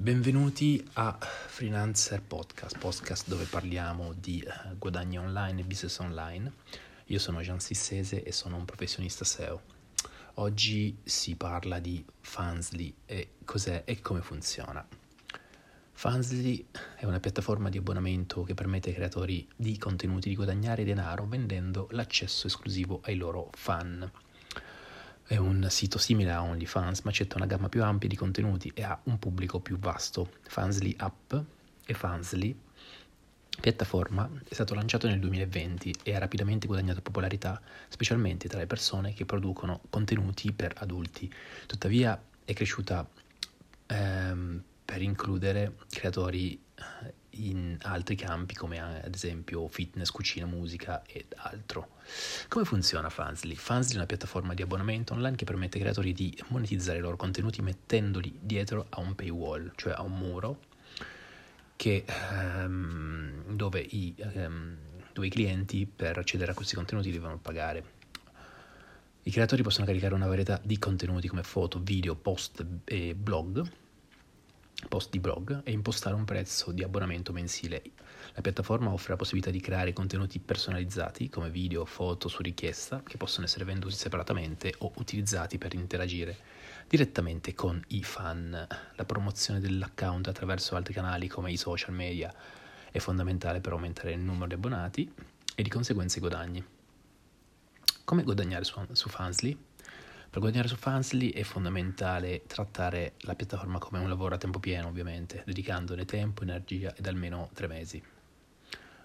Benvenuti a Freelancer Podcast, podcast dove parliamo di eh, guadagno online e business online. Io sono Gian Sissese e sono un professionista SEO. Oggi si parla di Fansly e cos'è e come funziona. Fansly è una piattaforma di abbonamento che permette ai creatori di contenuti di guadagnare denaro vendendo l'accesso esclusivo ai loro fan. È un sito simile a OnlyFans, ma accetta una gamma più ampia di contenuti e ha un pubblico più vasto. Fansly App e Fansly piattaforma è stato lanciato nel 2020 e ha rapidamente guadagnato popolarità, specialmente tra le persone che producono contenuti per adulti. Tuttavia è cresciuta ehm, per includere creatori in altri campi come eh, ad esempio fitness, cucina, musica ed altro. Come funziona Fansly? Fansly è una piattaforma di abbonamento online che permette ai creatori di monetizzare i loro contenuti mettendoli dietro a un paywall, cioè a un muro che, um, dove, i, um, dove i clienti per accedere a questi contenuti devono pagare. I creatori possono caricare una varietà di contenuti come foto, video, post e blog post di blog e impostare un prezzo di abbonamento mensile. La piattaforma offre la possibilità di creare contenuti personalizzati come video, foto su richiesta che possono essere venduti separatamente o utilizzati per interagire direttamente con i fan. La promozione dell'account attraverso altri canali come i social media è fondamentale per aumentare il numero di abbonati e di conseguenza i guadagni. Come guadagnare su, su Fansly? Per guadagnare su Fansly è fondamentale trattare la piattaforma come un lavoro a tempo pieno, ovviamente, dedicandone tempo, energia ed almeno tre mesi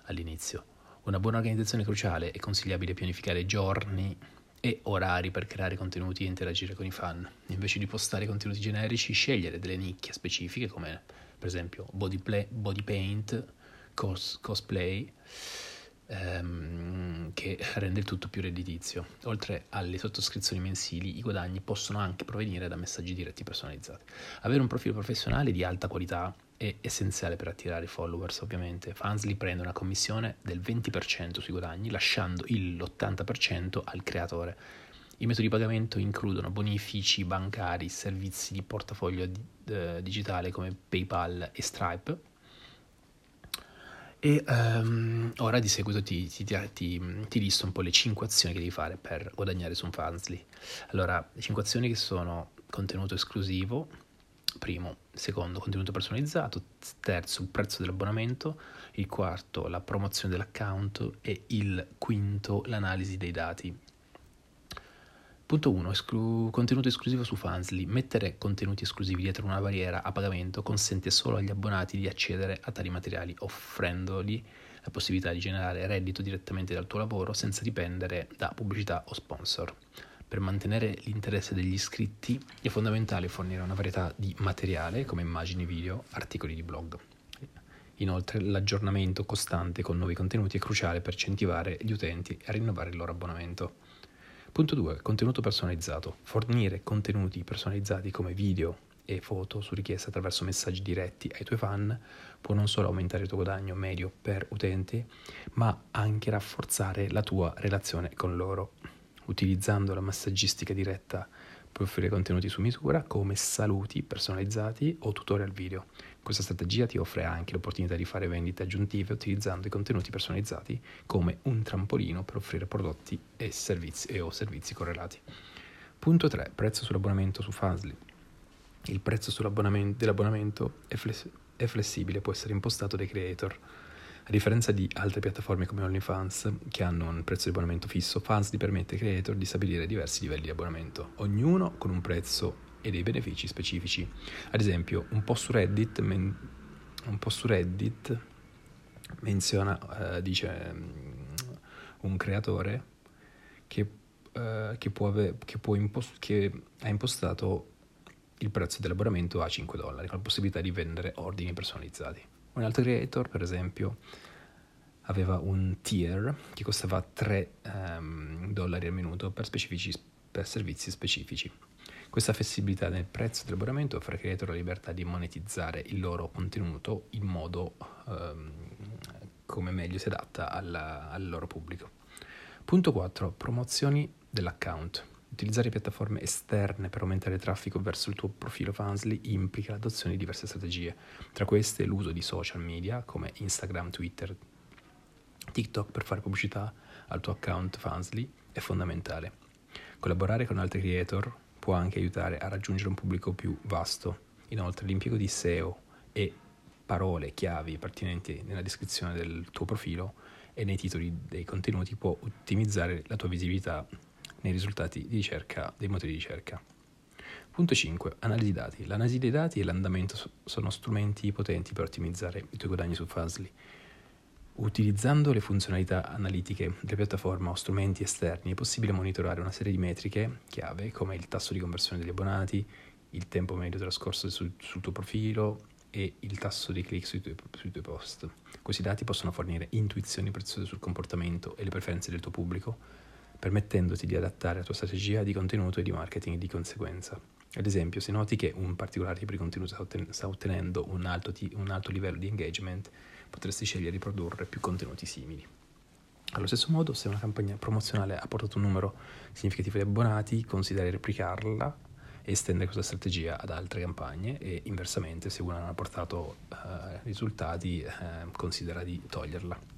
all'inizio. Una buona organizzazione è cruciale, è consigliabile pianificare giorni e orari per creare contenuti e interagire con i fan. Invece di postare contenuti generici, scegliere delle nicchie specifiche come per esempio body, play, body paint, cos, cosplay ehm, che rende il tutto più redditizio. Oltre alle sottoscrizioni mensili, i guadagni possono anche provenire da messaggi diretti personalizzati. Avere un profilo professionale di alta qualità è essenziale per attirare followers, ovviamente. Fansly prende una commissione del 20% sui guadagni, lasciando l'80% al creatore. I metodi di pagamento includono bonifici bancari, servizi di portafoglio eh, digitale come PayPal e Stripe e um, ora di seguito ti, ti, ti, ti, listo un po' le 5 azioni che devi fare per guadagnare su un Fansly. Allora, le 5 azioni che sono contenuto esclusivo, primo, secondo, contenuto personalizzato, terzo, prezzo dell'abbonamento, il quarto, la promozione dell'account e il quinto, l'analisi dei dati. Punto 1. Esclu- contenuto esclusivo su Fansly. Mettere contenuti esclusivi dietro una barriera a pagamento consente solo agli abbonati di accedere a tali materiali, offrendogli la possibilità di generare reddito direttamente dal tuo lavoro senza dipendere da pubblicità o sponsor. Per mantenere l'interesse degli iscritti è fondamentale fornire una varietà di materiale come immagini, video, articoli di blog. Inoltre l'aggiornamento costante con nuovi contenuti è cruciale per incentivare gli utenti a rinnovare il loro abbonamento. Punto 2. Contenuto personalizzato. Fornire contenuti personalizzati come video e foto su richiesta attraverso messaggi diretti ai tuoi fan può non solo aumentare il tuo guadagno medio per utente, ma anche rafforzare la tua relazione con loro. Utilizzando la messaggistica diretta Puoi offrire contenuti su misura come saluti personalizzati o tutorial video. Questa strategia ti offre anche l'opportunità di fare vendite aggiuntive utilizzando i contenuti personalizzati come un trampolino per offrire prodotti e servizi e o servizi correlati. Punto 3. Prezzo sull'abbonamento su Fastly. Il prezzo dell'abbonamento è, fless- è flessibile, può essere impostato dai creator a differenza di altre piattaforme come OnlyFans, che hanno un prezzo di abbonamento fisso, Fansly permette ai creator di stabilire diversi livelli di abbonamento, ognuno con un prezzo e dei benefici specifici. Ad esempio, un post su Reddit, men- un post su Reddit menziona, uh, dice um, un creatore che, uh, che, può ave- che, può impost- che ha impostato il prezzo dell'abbonamento a 5 dollari, con la possibilità di vendere ordini personalizzati. Un altro creator, per esempio, aveva un tier che costava 3 um, ehm, dollari al minuto per, per, servizi specifici. Questa flessibilità nel prezzo dell'abbonamento offre ai creator la libertà di monetizzare il loro contenuto in modo um, come meglio si adatta alla, al loro pubblico. Punto 4. Promozioni dell'account. Utilizzare piattaforme esterne per aumentare il traffico verso il tuo profilo Fansly implica l'adozione di diverse strategie. Tra queste l'uso di social media come Instagram, Twitter, TikTok per fare pubblicità al tuo account Fansly è fondamentale. Collaborare con altri creator può anche aiutare a raggiungere un pubblico più vasto. Inoltre l'impiego di SEO e parole chiavi pertinenti nella descrizione del tuo profilo e nei titoli dei contenuti può ottimizzare la tua visibilità nei risultati di ricerca dei motori di ricerca. Punto 5. Analisi dati. L'analisi dei dati e l'andamento sono strumenti potenti per ottimizzare i tuoi guadagni su Fastly. Utilizzando le funzionalità analitiche della piattaforma o strumenti esterni è possibile monitorare una serie di metriche chiave come il tasso di conversione degli abbonati, il tempo medio trascorso sul, sul tuo profilo e il tasso di click sui tuoi, sui tuoi post. Questi dati possono fornire intuizioni preziose sul comportamento e le preferenze del tuo pubblico, permettendoti di adattare la tua strategia di contenuto e di marketing di conseguenza. Ad esempio, se noti che un particolare tipo di contenuto sta ottenendo un alto, un alto livello di engagement, potresti scegliere di produrre più contenuti simili. Allo stesso modo, se una campagna promozionale ha portato un numero significativo di abbonati, considera replicarla e estendere questa strategia ad altre campagne e inversamente, se una non ha portato eh, risultati, eh, considera di toglierla.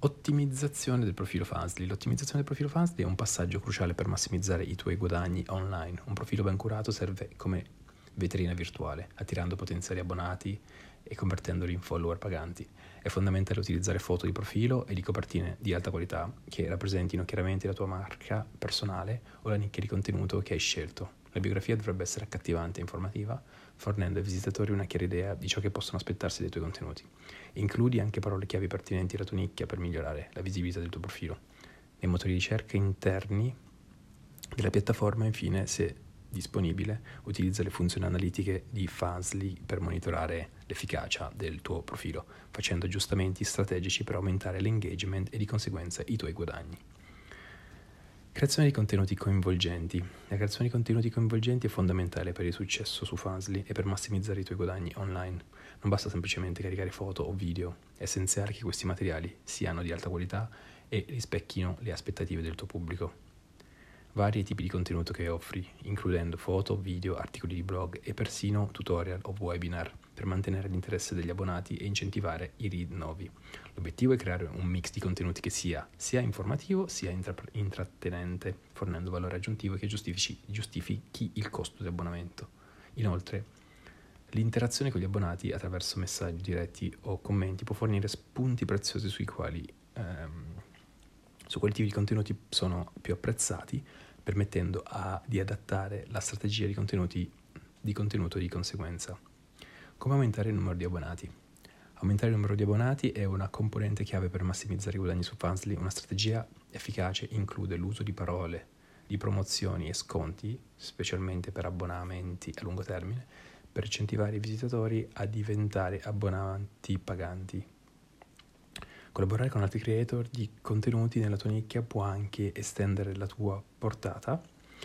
Ottimizzazione del profilo Fastly. L'ottimizzazione del profilo Fastly è un passaggio cruciale per massimizzare i tuoi guadagni online. Un profilo ben curato serve come vetrina virtuale, attirando potenziali abbonati e convertendoli in follower paganti. È fondamentale utilizzare foto di profilo e di copertine di alta qualità che rappresentino chiaramente la tua marca personale o la nicchia di contenuto che hai scelto. La biografia dovrebbe essere accattivante e informativa, fornendo ai visitatori una chiara idea di ciò che possono aspettarsi dai tuoi contenuti. Includi anche parole chiavi pertinenti alla tua nicchia per migliorare la visibilità del tuo profilo. Nei motori di ricerca interni della piattaforma, infine, se disponibile, utilizza le funzioni analitiche di Fastly per monitorare l'efficacia del tuo profilo, facendo aggiustamenti strategici per aumentare l'engagement e di conseguenza i tuoi guadagni. Creazione di contenuti coinvolgenti. La creazione di contenuti coinvolgenti è fondamentale per il successo su Fastly e per massimizzare i tuoi guadagni online. Non basta semplicemente caricare foto o video, è essenziale che questi materiali siano di alta qualità e rispecchino le aspettative del tuo pubblico vari tipi di contenuto che offri, includendo foto, video, articoli di blog e persino tutorial o webinar per mantenere l'interesse degli abbonati e incentivare i rinnovi. L'obiettivo è creare un mix di contenuti che sia sia informativo sia intra- intrattenente, fornendo valore aggiuntivo che giustifichi, il costo di abbonamento. Inoltre, l'interazione con gli abbonati attraverso messaggi diretti o commenti può fornire spunti preziosi sui quali ehm, su quali tipi di contenuti sono più apprezzati permettendo a, di adattare la strategia di, contenuti, di contenuto di conseguenza. Come aumentare il numero di abbonati? Aumentare il numero di abbonati è una componente chiave per massimizzare i guadagni su Fansly. Una strategia efficace include l'uso di parole, di promozioni e sconti, specialmente per abbonamenti a lungo termine, per incentivare i visitatori a diventare abbonati paganti Collaborare con altri creator di contenuti nella tua nicchia può anche estendere la tua portata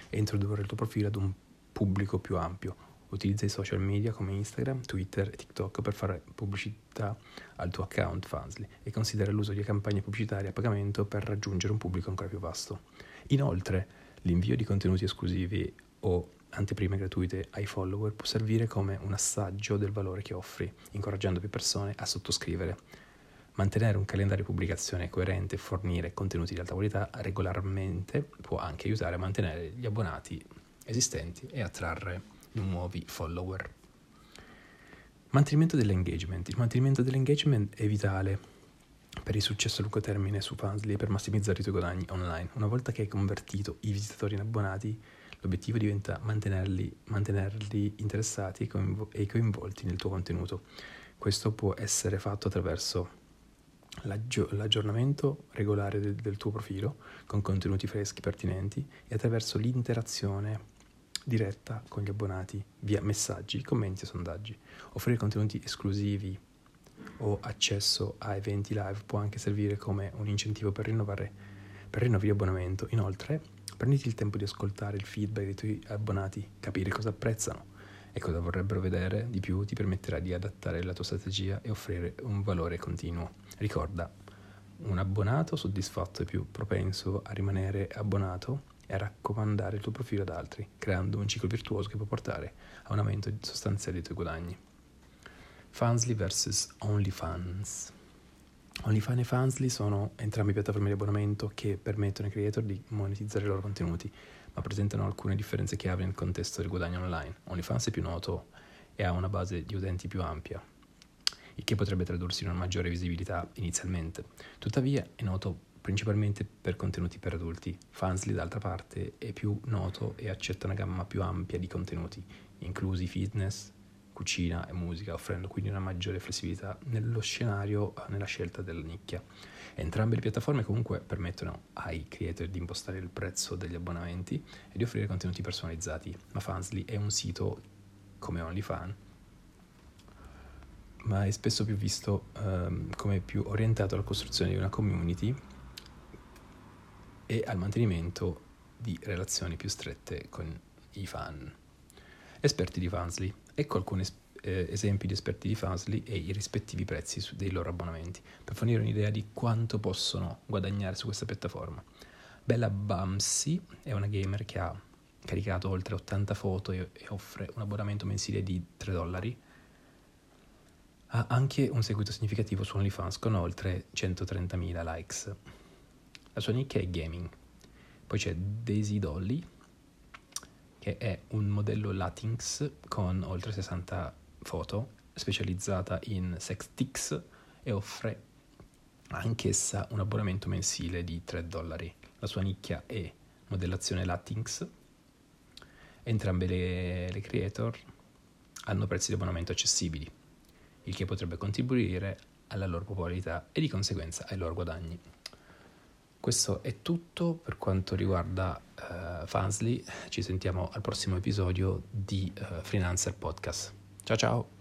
e introdurre il tuo profilo ad un pubblico più ampio. Utilizza i social media come Instagram, Twitter e TikTok per fare pubblicità al tuo account Fansly e considera l'uso di campagne pubblicitarie a pagamento per raggiungere un pubblico ancora più vasto. Inoltre, l'invio di contenuti esclusivi o anteprime gratuite ai follower può servire come un assaggio del valore che offri, incoraggiando più persone a sottoscrivere. Mantenere un calendario di pubblicazione coerente e fornire contenuti di alta qualità regolarmente può anche aiutare a mantenere gli abbonati esistenti e attrarre nuovi follower. Mantenimento dell'engagement. Il mantenimento dell'engagement è vitale per il successo a lungo termine su Fansly e per massimizzare i tuoi guadagni online. Una volta che hai convertito i visitatori in abbonati, l'obiettivo diventa mantenerli, mantenerli interessati e coinvolti nel tuo contenuto. Questo può essere fatto attraverso l'aggiornamento regolare del, del, tuo profilo con contenuti freschi pertinenti e attraverso l'interazione diretta con gli abbonati via messaggi, commenti e sondaggi. Offrire contenuti esclusivi o accesso a eventi live può anche servire come un incentivo per rinnovare per rinnovi abbonamento. Inoltre, prenditi il tempo di ascoltare il feedback dei tuoi abbonati, capire cosa apprezzano e cosa vorrebbero vedere di più ti permetterà di adattare la tua strategia e offrire un valore continuo. Ricorda, un abbonato soddisfatto è più propenso a rimanere abbonato e a raccomandare il tuo profilo ad altri, creando un ciclo virtuoso che può portare a un aumento sostanziale dei tuoi guadagni. Fansly vs OnlyFans. OnlyFans e Fansly sono entrambe piattaforme di abbonamento che permettono ai creator di monetizzare i loro contenuti, ma presentano alcune differenze chiave nel contesto del guadagno online. OnlyFans è più noto e ha una base di utenti più ampia, il che potrebbe tradursi in una maggiore visibilità inizialmente. Tuttavia è noto principalmente per contenuti per adulti. Fansly, d'altra parte, è più noto e accetta una gamma più ampia di contenuti, inclusi fitness, cucina e musica, offrendo quindi una maggiore flessibilità nello scenario, eh, nella scelta della nicchia. Entrambe le piattaforme comunque permettono ai creator di impostare il prezzo degli abbonamenti e di offrire contenuti personalizzati, ma Fansly è un sito come OnlyFans ma è spesso più visto um, come più orientato alla costruzione di una community e al mantenimento di relazioni più strette con i fan. Esperti di Fansly. Ecco alcuni eh, esempi di esperti di Fansly e i rispettivi prezzi dei loro abbonamenti, per fornire un'idea di quanto possono guadagnare su questa piattaforma. Bella Bamsi è una gamer che ha caricato oltre 80 foto e, e offre un abbonamento mensile di 3 dollari ha anche un seguito significativo su OnlyFans con oltre 130.000 likes. La sua nicchia è gaming. Poi c'è Daisy Dolly, che è un modello Latinx con oltre 60 foto, specializzata in sextics e offre anch'essa un abbonamento mensile di 3 dollari. La sua nicchia è modellazione Latinx. Entrambe le, le creator hanno prezzi di abbonamento accessibili il che potrebbe contribuire alla loro popolarità e di conseguenza ai loro guadagni. Questo è tutto per quanto riguarda uh, Fansly, ci sentiamo al prossimo episodio di uh, Freelancer Podcast. Ciao ciao!